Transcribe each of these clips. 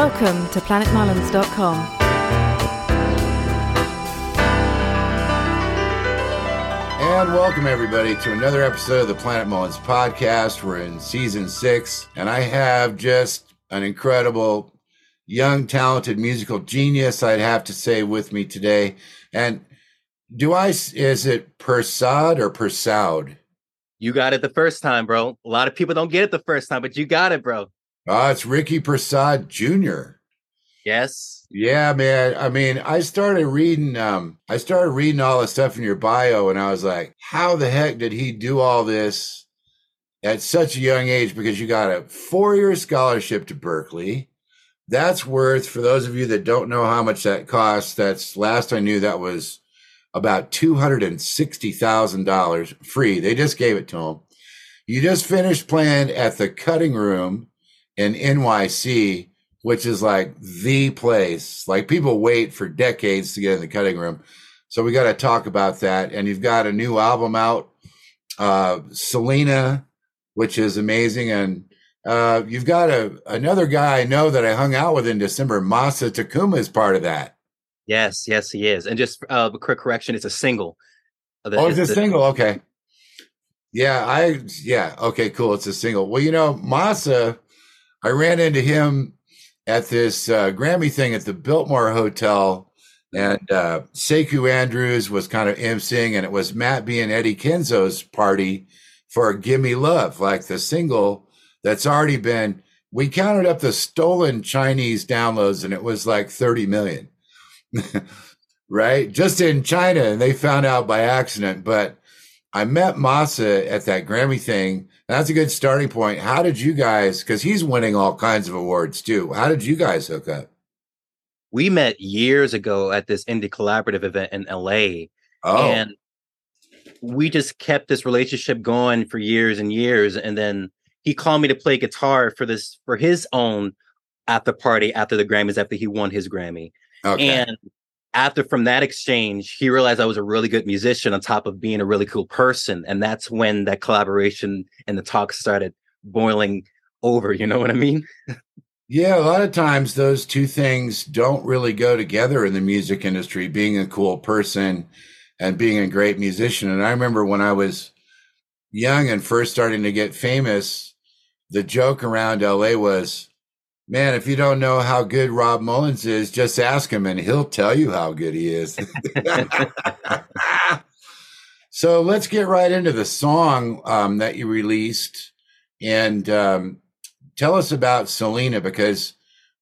Welcome to planetmullins.com. And welcome everybody to another episode of the Planet Mullins podcast. We're in season six, and I have just an incredible, young, talented musical genius, I'd have to say, with me today. And do I, is it Persad or Persaud? You got it the first time, bro. A lot of people don't get it the first time, but you got it, bro. Ah, it's Ricky Persaud Jr. Yes. Yeah, man. I mean, I started reading um I started reading all the stuff in your bio and I was like, how the heck did he do all this at such a young age because you got a 4-year scholarship to Berklee. That's worth for those of you that don't know how much that costs, that's last I knew that was about $260,000 free. They just gave it to him. You just finished playing at the Cutting Room in NYC which is like the place. Like people wait for decades to get in the cutting room. So we got to talk about that. And you've got a new album out, uh, Selena, which is amazing. And uh, you've got a another guy I know that I hung out with in December. Masa Takumi is part of that. Yes, yes, he is. And just uh, a quick correction: it's a single. The, oh, it's, it's a the, single. Okay. Yeah, I yeah. Okay, cool. It's a single. Well, you know, Masa, I ran into him at this uh, Grammy thing at the Biltmore Hotel, and uh, Sekou Andrews was kind of emceeing, and it was Matt B and Eddie Kenzo's party for "Give Me Love," like the single that's already been. We counted up the stolen Chinese downloads, and it was like thirty million, right? Just in China, and they found out by accident. But I met Masa at that Grammy thing that's a good starting point. How did you guys, because he's winning all kinds of awards too. How did you guys hook up? We met years ago at this indie collaborative event in LA. Oh. And we just kept this relationship going for years and years. And then he called me to play guitar for this for his own after party after the Grammys after he won his Grammy. Okay. And after from that exchange, he realized I was a really good musician on top of being a really cool person. And that's when that collaboration and the talk started boiling over. You know what I mean? yeah, a lot of times those two things don't really go together in the music industry being a cool person and being a great musician. And I remember when I was young and first starting to get famous, the joke around LA was, Man, if you don't know how good Rob Mullins is, just ask him and he'll tell you how good he is. so let's get right into the song um, that you released and um, tell us about Selena because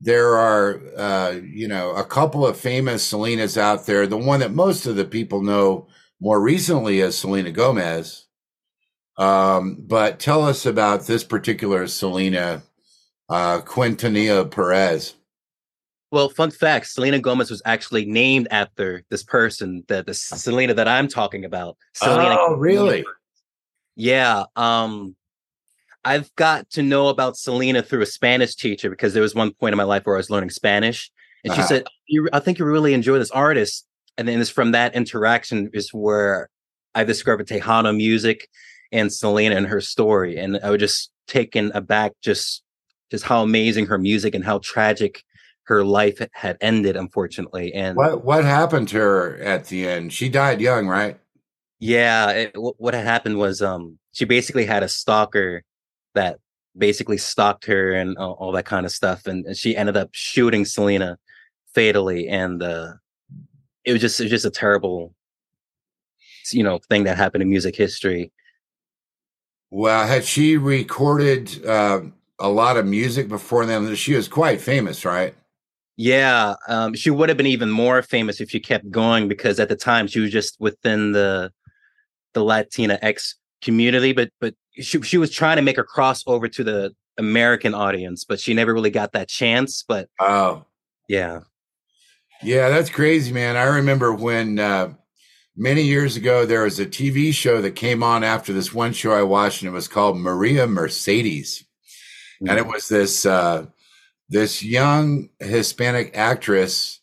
there are, uh, you know, a couple of famous Selenas out there. The one that most of the people know more recently is Selena Gomez. Um, but tell us about this particular Selena uh, Quintanilla Perez. Well, fun fact: Selena Gomez was actually named after this person, the the Selena that I'm talking about. Selena oh, really? Yeah. Um, I've got to know about Selena through a Spanish teacher because there was one point in my life where I was learning Spanish, and uh-huh. she said, "I think you really enjoy this artist." And then it's from that interaction is where I discovered Tejano music and Selena and her story, and I was just taken aback just just how amazing her music and how tragic her life had ended, unfortunately. And what what happened to her at the end? She died young, right? Yeah. It, what had happened was um she basically had a stalker that basically stalked her and all, all that kind of stuff, and, and, she ended up shooting Selena fatally, and uh, it was just it was just a terrible you know thing that happened in music history. Well, had she recorded? Uh a lot of music before then. She was quite famous, right? Yeah, um, she would have been even more famous if she kept going because at the time she was just within the the Latina X community, but but she she was trying to make a crossover to the American audience, but she never really got that chance. But oh, yeah, yeah, that's crazy, man. I remember when uh, many years ago there was a TV show that came on after this one show I watched, and it was called Maria Mercedes and it was this uh, this young Hispanic actress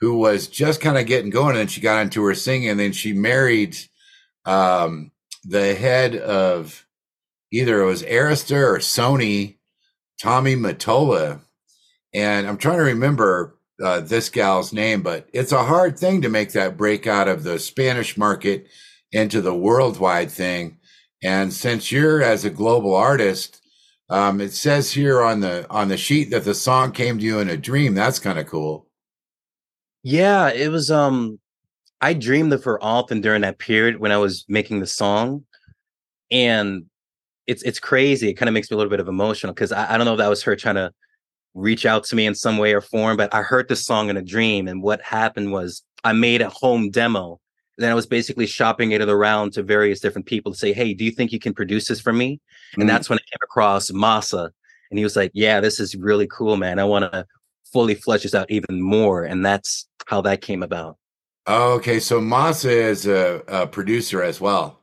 who was just kind of getting going, and then she got into her singing, and then she married um, the head of either it was Arista or Sony, Tommy Mottola, and I'm trying to remember uh, this gal's name, but it's a hard thing to make that break out of the Spanish market into the worldwide thing. And since you're as a global artist, um, it says here on the on the sheet that the song came to you in a dream. That's kind of cool. Yeah, it was. Um, I dreamed of her often during that period when I was making the song, and it's it's crazy. It kind of makes me a little bit of emotional because I, I don't know if that was her trying to reach out to me in some way or form, but I heard this song in a dream, and what happened was I made a home demo. Then I was basically shopping it around to various different people to say, "Hey, do you think you can produce this for me?" Mm-hmm. And that's when I came across Masa, and he was like, "Yeah, this is really cool, man. I want to fully flesh this out even more," and that's how that came about. Okay, so Masa is a, a producer as well.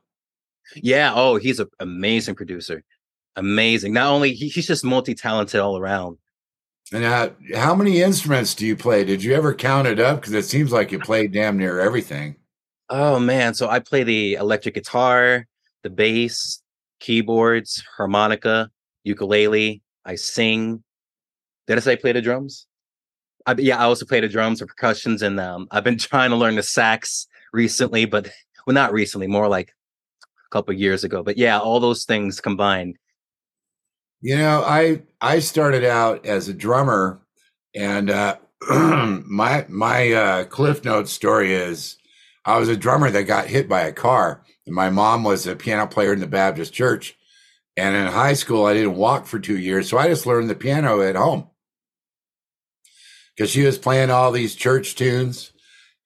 Yeah. Oh, he's an amazing producer. Amazing. Not only he, he's just multi-talented all around. And uh, how many instruments do you play? Did you ever count it up? Because it seems like you play damn near everything. Oh man, so I play the electric guitar, the bass, keyboards, harmonica, ukulele. I sing. Did I say play the drums? I, yeah, I also play the drums or percussions, and um, I've been trying to learn the sax recently, but well, not recently, more like a couple years ago. But yeah, all those things combined you know, I I started out as a drummer, and uh, my my uh, Cliff Note story is I was a drummer that got hit by a car, and my mom was a piano player in the Baptist church. And in high school, I didn't walk for two years, so I just learned the piano at home because she was playing all these church tunes,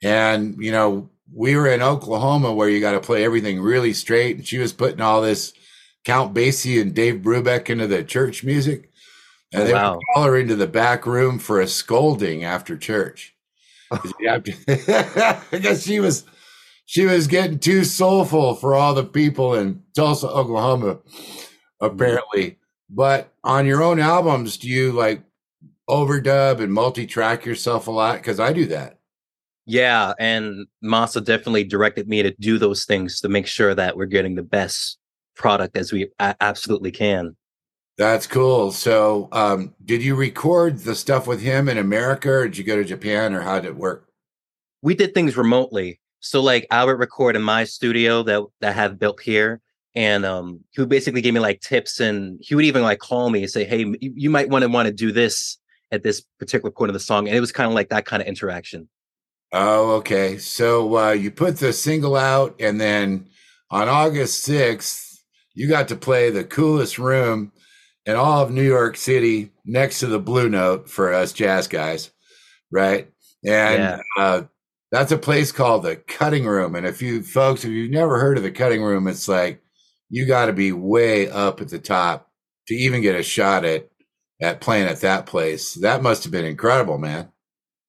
and you know we were in Oklahoma where you got to play everything really straight, and she was putting all this Count Basie and Dave Brubeck into the church music. And oh, they wow. would call her into the back room for a scolding after church. I guess she was she was getting too soulful for all the people in Tulsa, Oklahoma, apparently. But on your own albums, do you like overdub and multi-track yourself a lot? Because I do that. Yeah, and Masa definitely directed me to do those things to make sure that we're getting the best product as we absolutely can. That's cool. So, um, did you record the stuff with him in America, or did you go to Japan, or how did it work? We did things remotely. So, like, I would record in my studio that that I have built here, and um, he would basically give me like tips, and he would even like call me and say, "Hey, you, you might want to want to do this at this particular point of the song," and it was kind of like that kind of interaction. Oh, okay. So uh, you put the single out, and then on August sixth, you got to play the coolest room in all of New York City next to the Blue Note for us jazz guys, right? And yeah. uh, that's a place called the Cutting Room. And if you folks, if you've never heard of the Cutting Room, it's like you got to be way up at the top to even get a shot at at playing at that place. That must have been incredible, man.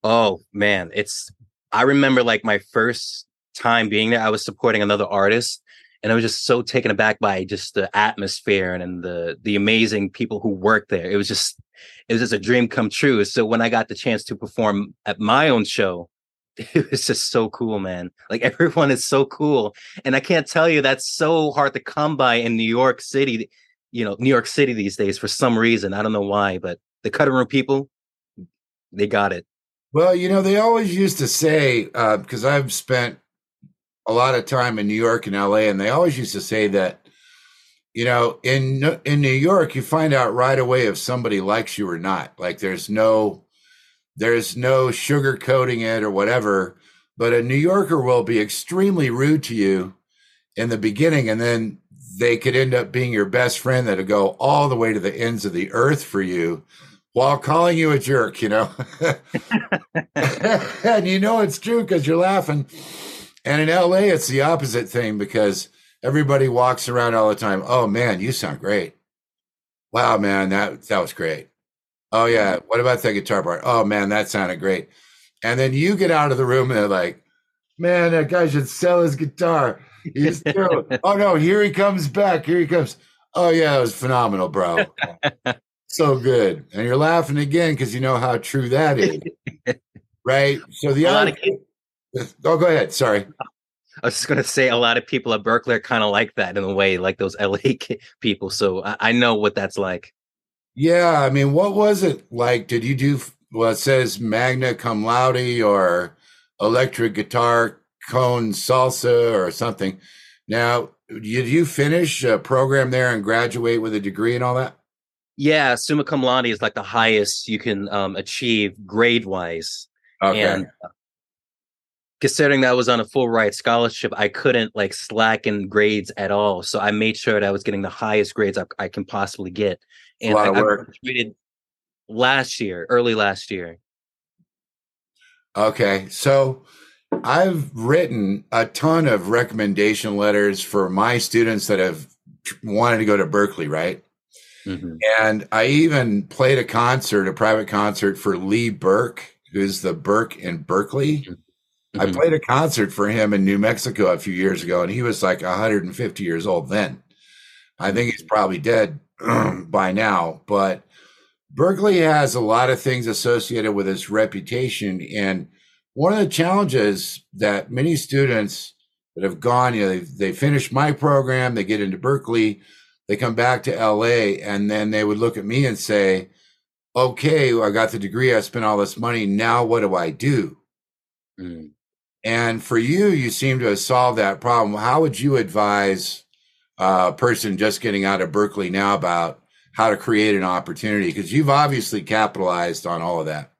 Oh man, it's I remember like my first time being there. I was supporting another artist and I was just so taken aback by just the atmosphere and, and the the amazing people who worked there. It was just it was just a dream come true. So when I got the chance to perform at my own show, it was just so cool, man. Like everyone is so cool, and I can't tell you that's so hard to come by in New York City. You know, New York City these days for some reason. I don't know why, but the cutting room people, they got it. Well, you know, they always used to say because uh, I've spent a lot of time in New York and LA, and they always used to say that, you know, in in New York, you find out right away if somebody likes you or not. Like there's no there's no sugarcoating it or whatever. But a New Yorker will be extremely rude to you in the beginning, and then they could end up being your best friend that'll go all the way to the ends of the earth for you while calling you a jerk, you know. and you know it's true because you're laughing and in LA, it's the opposite thing because everybody walks around all the time. Oh man, you sound great. Wow, man, that that was great. Oh yeah, what about that guitar part? Oh man, that sounded great. And then you get out of the room and they're like, man, that guy should sell his guitar. He's oh no, here he comes back. Here he comes. Oh yeah, it was phenomenal, bro. so good. And you're laughing again because you know how true that is. right? So the other Oh, go ahead. Sorry. I was just going to say a lot of people at Berklee are kind of like that in a way, like those LA people. So I, I know what that's like. Yeah, I mean, what was it like? Did you do well? It says magna cum laude or electric guitar cone salsa or something. Now, did you finish a program there and graduate with a degree and all that? Yeah, summa cum laude is like the highest you can um, achieve grade wise. Okay. And uh, considering that I was on a full ride scholarship, I couldn't like slack in grades at all. So I made sure that I was getting the highest grades I, I can possibly get. And I. I last year, early last year. Okay. So I've written a ton of recommendation letters for my students that have wanted to go to Berklee, right? Mm-hmm. And I even played a concert, a private concert for Lee Berk, who's the Berk in Berklee. Mm-hmm. I played a concert for him in New Mexico a few years ago, and he was like 150 years old then. I think he's probably dead by now, but Berklee has a lot of things associated with its reputation. And one of the challenges that many students that have gone, you know, they, they finish my program, they get into Berklee, they come back to LA, and then they would look at me and say, okay, I got the degree, I spent all this money. Now what do I do? Mm. And for you, you seem to have solved that problem. How would you advise a person just getting out of Berklee now about how to create an opportunity? Because you've obviously capitalized on all of that.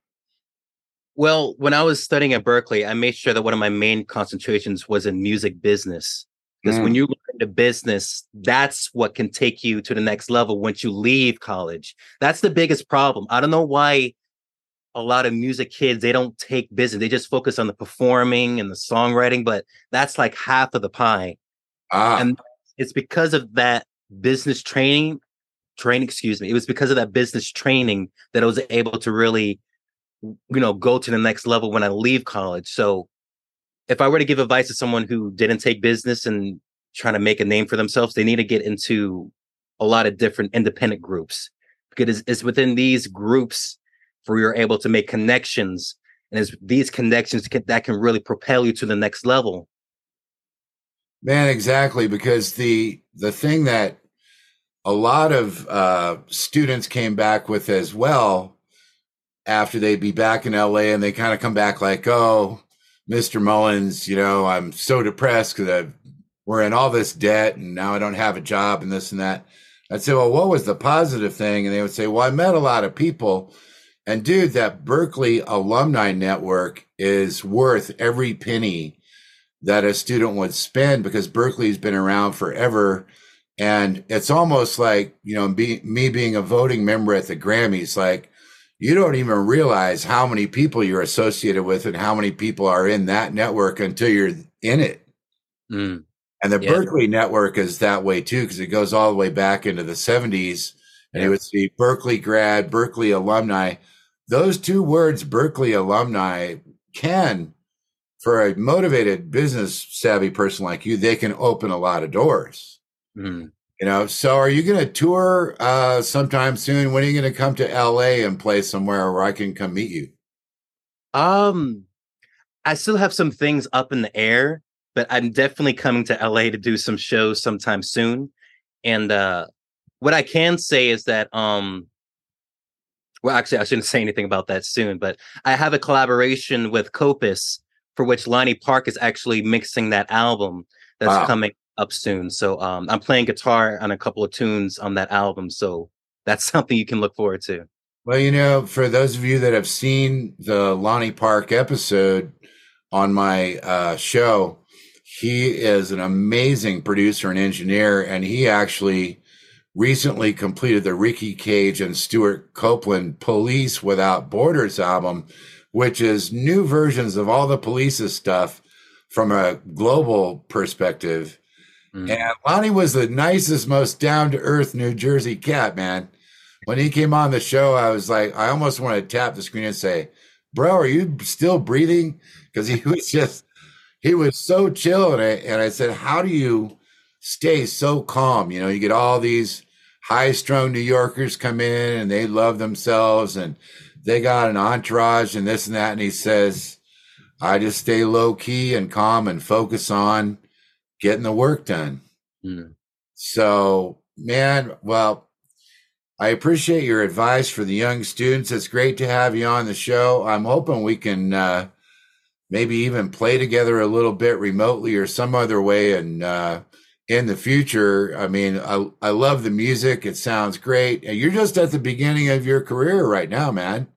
Well, when I was studying at Berklee, I made sure that one of my main concentrations was in music business. Because mm. when you look into business, that's what can take you to the next level once you leave college. That's the biggest problem. I don't know why a lot of music kids they don't take business; they just focus on the performing and the songwriting. But that's like half of the pie, ah. and it's because of that business training. Training, excuse me. It was because of that business training that I was able to really, you know, go to the next level when I leave college. So if I were to give advice to someone who didn't take business and trying to make a name for themselves, they need to get into a lot of different independent groups because it's, it's within these groups where you're able to make connections, and it's these connections that can really propel you to the next level. Man, exactly, because the the thing that a lot of uh, students came back with as well after they'd be back in LA and they kind of come back like, oh, Mr. Mullins, you know, I'm so depressed because i we're in all this debt and now I don't have a job and this and that. I'd say, well, what was the positive thing? And they would say, well, I met a lot of people. And dude, that Berklee alumni network is worth every penny that a student would spend because Berklee's been around forever. And it's almost like, you know, be, me being a voting member at the Grammys, like you don't even realize how many people you're associated with and how many people are in that network until you're in it. Mm. And the yeah. Berklee network is that way too, because it goes all the way back into the 70s. And yeah. it would see Berklee grad, Berklee alumni. Those two words, Berklee alumni, can, for a motivated business savvy person like you, they can open a lot of doors. Mm. You know, so are you going to tour uh, sometime soon? When are you going to come to LA and play somewhere where I can come meet you? Um, I still have some things up in the air, but I'm definitely coming to LA to do some shows sometime soon. And uh, what I can say is that, um, well, actually, I shouldn't say anything about that soon, but I have a collaboration with Copus for which Lonnie Park is actually mixing that album that's wow. coming up soon. So um, I'm playing guitar on a couple of tunes on that album. So that's something you can look forward to. Well, you know, for those of you that have seen the Lonnie Park episode on my uh, show, he is an amazing producer and engineer, and he actually recently completed the Ricky Kej and Stewart Copeland Police Without Borders album, which is new versions of all the police's stuff from a global perspective. Mm-hmm. And Lonnie was the nicest, most down to earth New Jersey cat, man. When he came on the show, I was like, I almost want to tap the screen and say, Bro, are you still breathing? Because he was just, he was so chill. And I, and I said, How do you stay so calm? You know, you get all these high strung New Yorkers come in and they love themselves and they got an entourage and this and that. And he says, I just stay low key and calm and focus on getting the work done. Mm. So, man, well, I appreciate your advice for the young students. It's great to have you on the show. I'm hoping we can uh, maybe even play together a little bit remotely or some other way and uh, in the future. I mean, I, I love the music. It sounds great. And you're just at the beginning of your career right now, man.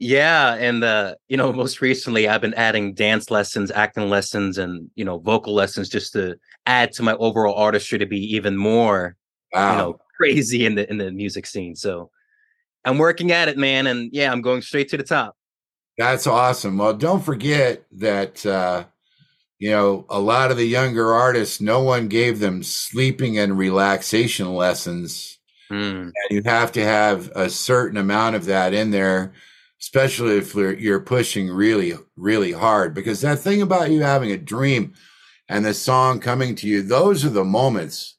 Yeah, and uh, you know, most recently I've been adding dance lessons, acting lessons, and you know, vocal lessons just to add to my overall artistry to be even more, wow. you know, crazy in the in the music scene. So I'm working at it, man, and yeah, I'm going straight to the top. That's awesome. Well, don't forget that uh, you know a lot of the younger artists, no one gave them sleeping and relaxation lessons, mm. and you have to have a certain amount of that in there, especially if you're pushing really, really hard. Because that thing about you having a dream and the song coming to you, those are the moments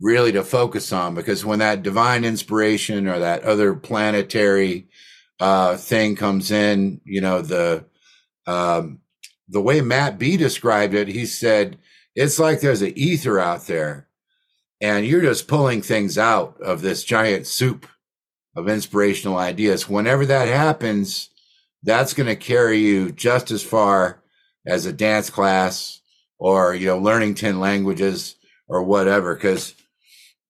really to focus on because when that divine inspiration or that other planetary uh, thing comes in, you know, the um, the way Matt B described it, he said it's like there's an ether out there, and you're just pulling things out of this giant soup of inspirational ideas. Whenever that happens, that's going to carry you just as far as a dance class or you know learning 10 languages or whatever because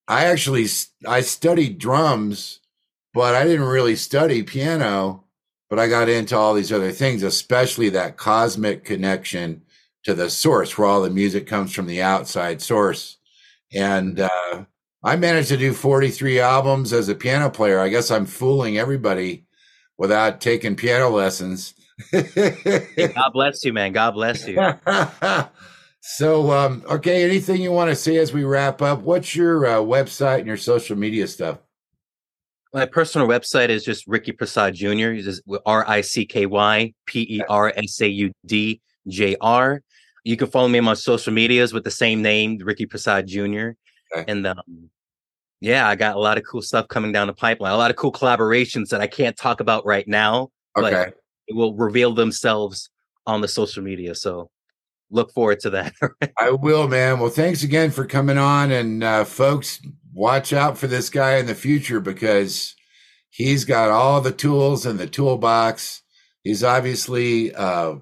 I actually I studied drums, but I didn't really study piano. But I got into all these other things, especially that cosmic connection to the source, where all the music comes from the outside source. And uh, I managed to do 43 albums as a piano player. I guess I'm fooling everybody without taking piano lessons. God bless you, man. God bless you. So, um, okay, anything you want to say as we wrap up? What's your uh, website and your social media stuff? My personal website is just Ricky Persaud Jr. R I C K Y P E R S A U D J R. You can follow me on my social medias with the same name, Ricky Persaud Jr. Okay. And um, yeah, I got a lot of cool stuff coming down the pipeline. A lot of cool collaborations that I can't talk about right now, okay. but it will reveal themselves on the social media. So look forward to that. I will, man. Well, thanks again for coming on. And uh, folks, watch out for this guy in the future because he's got all the tools in the toolbox. He's obviously, uh,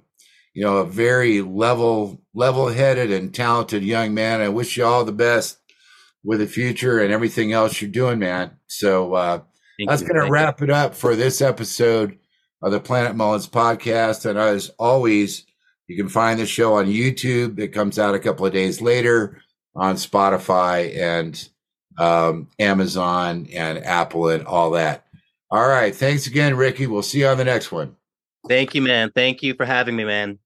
you know, a very level, level-headed and talented young man. I wish you all the best with the future and everything else you're doing, man. So uh, that's going to wrap you. it up for this episode of the Planet Mullins podcast. And as always, you can find the show on YouTube. It comes out a couple of days later on Spotify and um, Amazon and Apple and all that. All right. Thanks again, Ricky. We'll see you on the next one. Thank you, man. Thank you for having me, man.